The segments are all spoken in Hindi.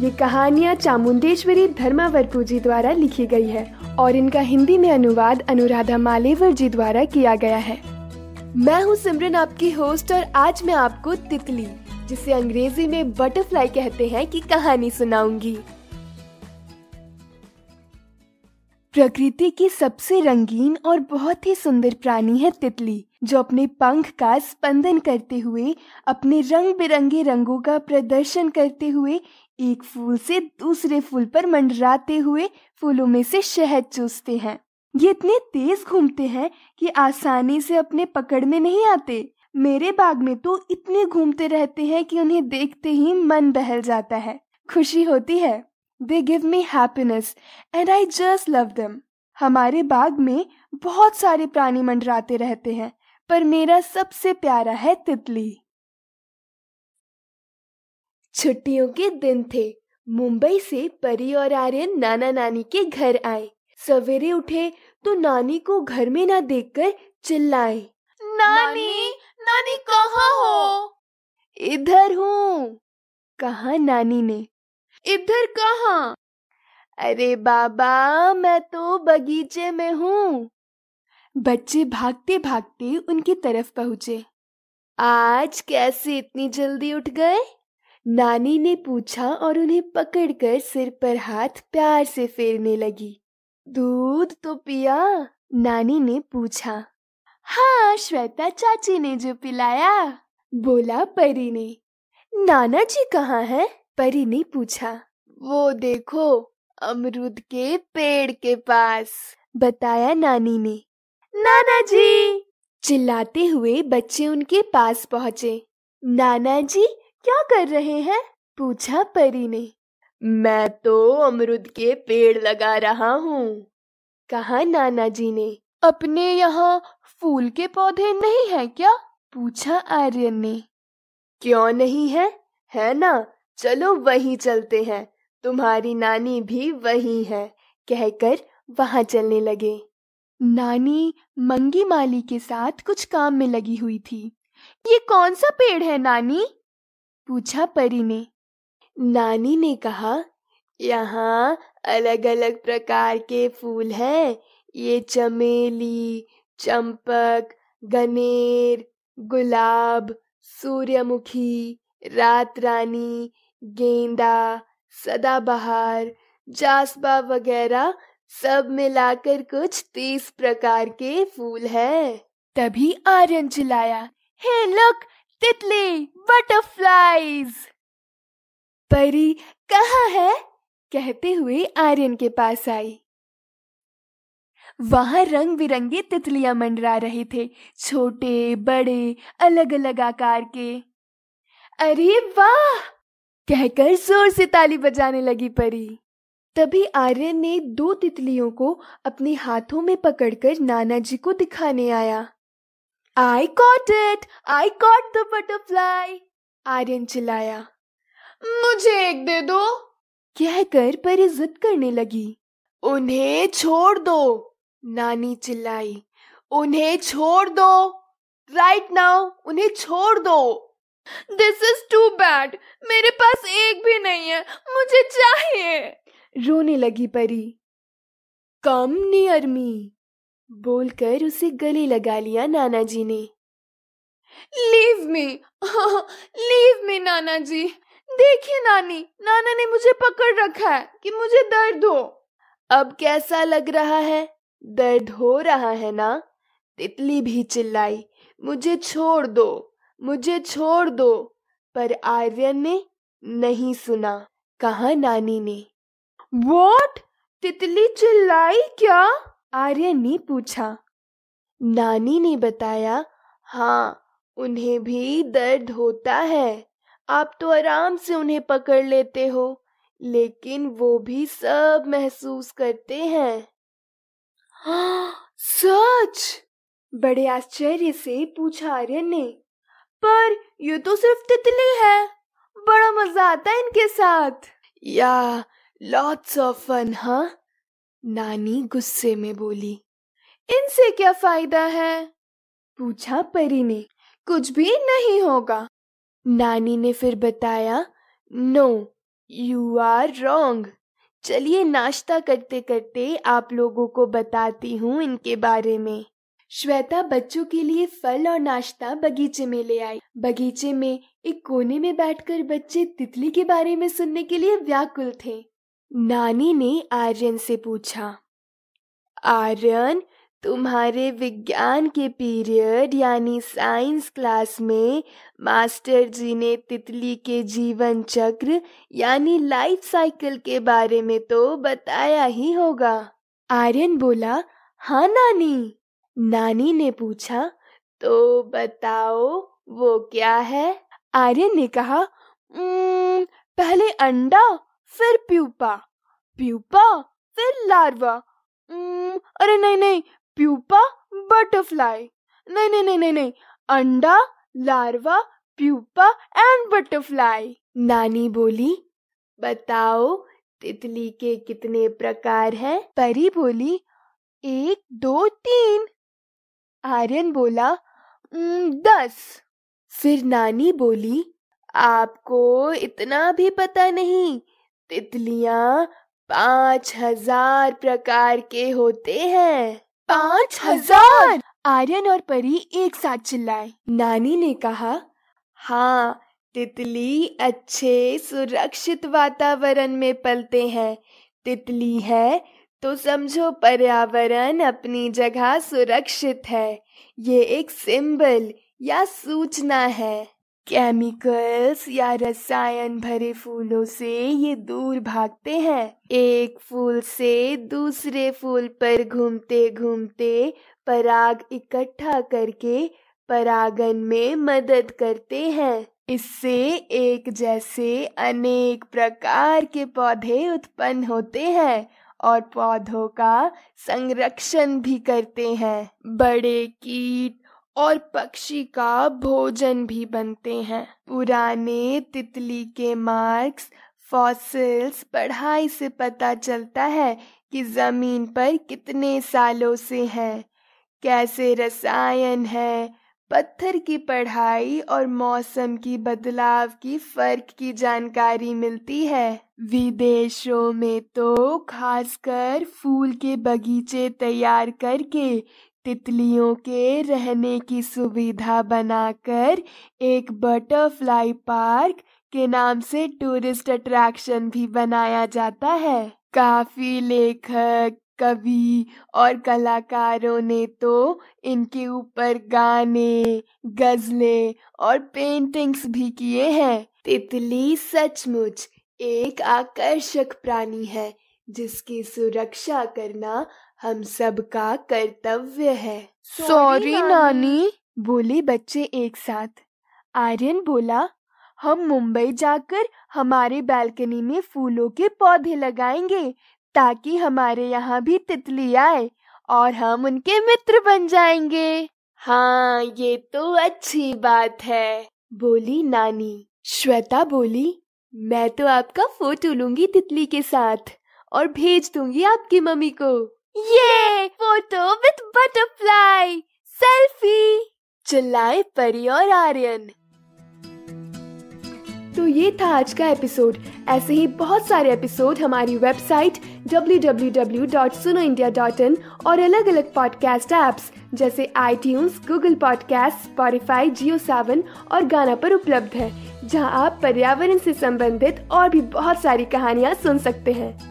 ये कहानियाँ चामुंडेश्वरी धर्मावरपू जी द्वारा लिखी गई है और इनका हिंदी में अनुवाद अनुराधा मालेवर जी द्वारा किया गया है। मैं हूँ सिमरन, आपकी होस्ट और आज मैं आपको तितली, जिसे अंग्रेज़ी में बटरफ्लाई कहते हैं, की कहानी सुनाऊँगी। प्रकृति की सबसे रंगीन और बहुत ही सुंदर प्राणी है तितली, जो अपने पंख का स्पंदन करते हुए, अपने रंग बिरंगे रंगों का प्रदर्शन करते हुए एक फूल से दूसरे फूल पर मंडराते हुए फूलों में से शहद चूसते हैं। ये इतने तेज घूमते हैं कि आसानी से अपने पकड़ में नहीं आते। मेरे बाग में तो इतने घूमते रहते हैं कि उन्हें देखते ही मन बहल जाता है। खुशी होती है। They give me happiness and I just love them हमारे बाग में बहुत सारे प्राणी मंडराते रहते हैं, पर मेरा सबसे प्यारा है तितली। छुट्टियों के दिन थे। मुंबई से परी और आर्यन नाना नानी के घर आए। सवेरे उठे तो नानी को घर में ना देखकर चिल्लाए, नानी नानी कहाँ हो? इधर हूँ, कहा नानी ने। इधर कहाँ? अरे बाबा, मैं तो बगीचे में हूँ। बच्चे भागते भागते उनकी तरफ़ पहुँचे। आज कैसे इतनी जल्दी उठ गए? नानी ने पूछा और उन्हें पकड़कर सिर पर हाथ प्यार से फेरने लगी। दूध तो पिया? नानी ने पूछा। हाँ श्वेता चाची ने जो पिलाया, बोला परी ने। नाना जी कहाँ है? परी ने पूछा। वो देखो, अमरूद के पेड़ के पास, बताया नानी ने। नाना जी! चिल्लाते हुए बच्चे उनके पास पहुँचे। नाना जी क्या कर रहे हैं? पूछा परी ने। मैं तो अमरुद के पेड़ लगा रहा हूँ। कहा नाना जी ने। अपने यहाँ फूल के पौधे नहीं हैं क्या? पूछा आर्यन ने। क्यों नहीं है? है ना? चलो वहीं चलते हैं। तुम्हारी नानी भी वहीं है। कहकर वहाँ चलने लगे। नानी मंगी माली के साथ कुछ काम में लगी हुई थी। ये कौन सा पेड़ है नानी? पूछा परी ने। नानी ने कहा, यहाँ अलग अलग प्रकार के फूल हैं। ये चमेली, चंपक, गनेर, गुलाब, सूर्यमुखी रात रानी गेंदा, सदाबहार, जासबा वगैरह सब मिलाकर कुछ तीस प्रकार के फूल हैं। तभी आर्यन चिल्लाया हे, लुक! तितली बटरफ्लाईज परी कहाँ है? कहते हुए आर्यन के पास आई। वहाँ रंग बिरंगे तितलियाँ मंडरा रहे थे, छोटे, बड़े अलग अलग आकार के। अरे वाह! कहकर ज़ोर से ताली बजाने लगी परी। तभी आर्यन ने दो तितलियों को अपने हाथों में पकड़कर नाना जी को दिखाने आया। I caught it I caught the butterfly Aryan चिल्लाया, मुझे एक दे दो। कहकर परी जिद करने लगी। उन्हें छोड़ दो, नानी चिल्लाई। उन्हें छोड़ दो। राइट right नाउ उन्हें छोड़ दो। दिस इज़ टू बैड मेरे पास एक भी नहीं है। मुझे चाहिए। रोने लगी परी। कम नियर मी बोलकर उसे गले लगा लिया नाना जी ने। Leave me. लीव मी नाना जी देखिए नानी नाना ने मुझे पकड़ रखा है कि मुझे दर्द हो। अब कैसा लग रहा है? दर्द हो रहा है ना? तितली भी चिल्लाई मुझे छोड़ दो मुझे छोड़ दो। पर आर्यन ने नहीं सुना कहा नानी ने। वॉट तितली चिल्लाई क्या? आर्यन ने पूछा। नानी ने बताया हाँ उन्हें भी दर्द होता है। आप तो आराम से उन्हें पकड़ लेते हो लेकिन वो भी सब महसूस करते हैं। हाँ, सच? बड़े आश्चर्य से पूछा आर्यन ने। पर ये तो सिर्फ़ तितली है। बड़ा मज़ा आता है इनके साथ। या लॉट्स ऑफ़ फन हाँ? नानी गुस्से में बोली, इनसे क्या फ़ायदा है? पूछा परी ने, कुछ भी नहीं होगा। नानी ने फिर बताया नो यू आर रॉन्ग चलिए नाश्ता करते करते आप लोगों को बताती हूँ इनके बारे में। श्वेता बच्चों के लिए फल और नाश्ता बगीचे में ले आई। बगीचे में एक कोने में बैठकर बच्चे तितली के बारे में सुनने के लिए व्याकुल थे। नानी ने आर्यन से पूछा, आर्यन, तुम्हारे विज्ञान के पीरियड यानी साइंस क्लास में मास्टर जी ने तितली के जीवन चक्र यानी लाइफ साइकिल के बारे में तो बताया ही होगा। आर्यन बोला हाँ नानी। नानी ने पूछा तो बताओ, वो क्या है? आर्यन ने कहा पहले अंडा फिर प्यूपा। प्यूपा, फिर लार्वा। अरे नहीं नहीं, प्यूपा, बटरफ्लाई। नहीं नहीं नहीं नहीं नहीं, अंडा, लार्वा, प्यूपा एंड बटरफ्लाई। नानी बोली, बताओ, तितली के कितने प्रकार हैं? परी बोली, एक, दो, तीन। आर्यन बोला दस। फिर नानी बोली, आपको इतना भी पता नहीं तितलियाँ पाँच हज़ार प्रकार के होते हैं। पाँच हज़ार? आर्यन और परी एक साथ चिल्लाए। नानी ने कहा हाँ तितली अच्छे सुरक्षित वातावरण में पलते हैं। तितली है तो समझो पर्यावरण अपनी जगह सुरक्षित है। ये एक सिंबल या सूचना है। केमिकल्स या रसायन भरे फूलों से ये दूर भागते हैं। एक फूल से दूसरे फूल पर घूमते घूमते पराग इकट्ठा करके परागन में मदद करते हैं। इससे एक जैसे अनेक प्रकार के पौधे उत्पन्न होते हैं और पौधों का संरक्षण भी करते हैं। बड़े कीट और पक्षी का भोजन भी बनते हैं। पुराने तितली के मार्क्स फॉसिल्स पढ़ाई से पता चलता है कि ज़मीन पर कितने सालों से है, कैसे रसायन है, पत्थर की पढ़ाई और मौसम की बदलाव की फ़र्क की जानकारी मिलती है। विदेशों में तो खासकर फूल के बगीचे तैयार करके तितलियों के रहने की सुविधा बनाकर एक बटरफ्लाई पार्क के नाम से टूरिस्ट अट्रैक्शन भी बनाया जाता है। काफ़ी लेखक, कवि और कलाकारों ने तो इनके ऊपर गाने, गजलें और पेंटिंग्स भी किए हैं। तितली सचमुच एक आकर्षक प्राणी है, जिसकी सुरक्षा करना हम सबका कर्तव्य है। सॉरी नानी। बोले बच्चे एक साथ। आर्यन बोला हम मुंबई जाकर हमारे बालकनी में फूलों के पौधे लगाएँगे ताकि हमारे यहाँ भी तितली आए और हम उनके मित्र बन जाएँगे। हाँ ये तो अच्छी बात है बोली नानी। श्वेता बोली मैं तो आपका फ़ोटो लूँगी तितली के साथ और भेज दूँगी आपकी मम्मी को। ये फ़ोटो विथ बटरफ्लाई सेल्फी चिल्लाए परी और आर्यन। तो ये था आज का एपिसोड ऐसे ही बहुत सारे एपिसोड हमारी वेबसाइट www.sunoindia.in और अलग अलग पॉडकास्ट ऐप्स जैसे iTunes, Google podcast Spotify Jio Saavn और गाना पर उपलब्ध है जहाँ आप पर्यावरण से संबंधित और भी बहुत सारी कहानियाँ सुन सकते हैं।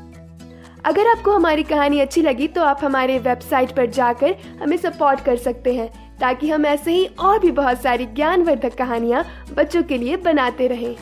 अगर आपको हमारी कहानी अच्छी लगी तो आप हमारे वेबसाइट पर जाकर हमें सपोर्ट कर सकते हैं, ताकि हम ऐसे ही और भी बहुत सारी ज्ञानवर्धक कहानियाँ बच्चों के लिए बनाते रहें।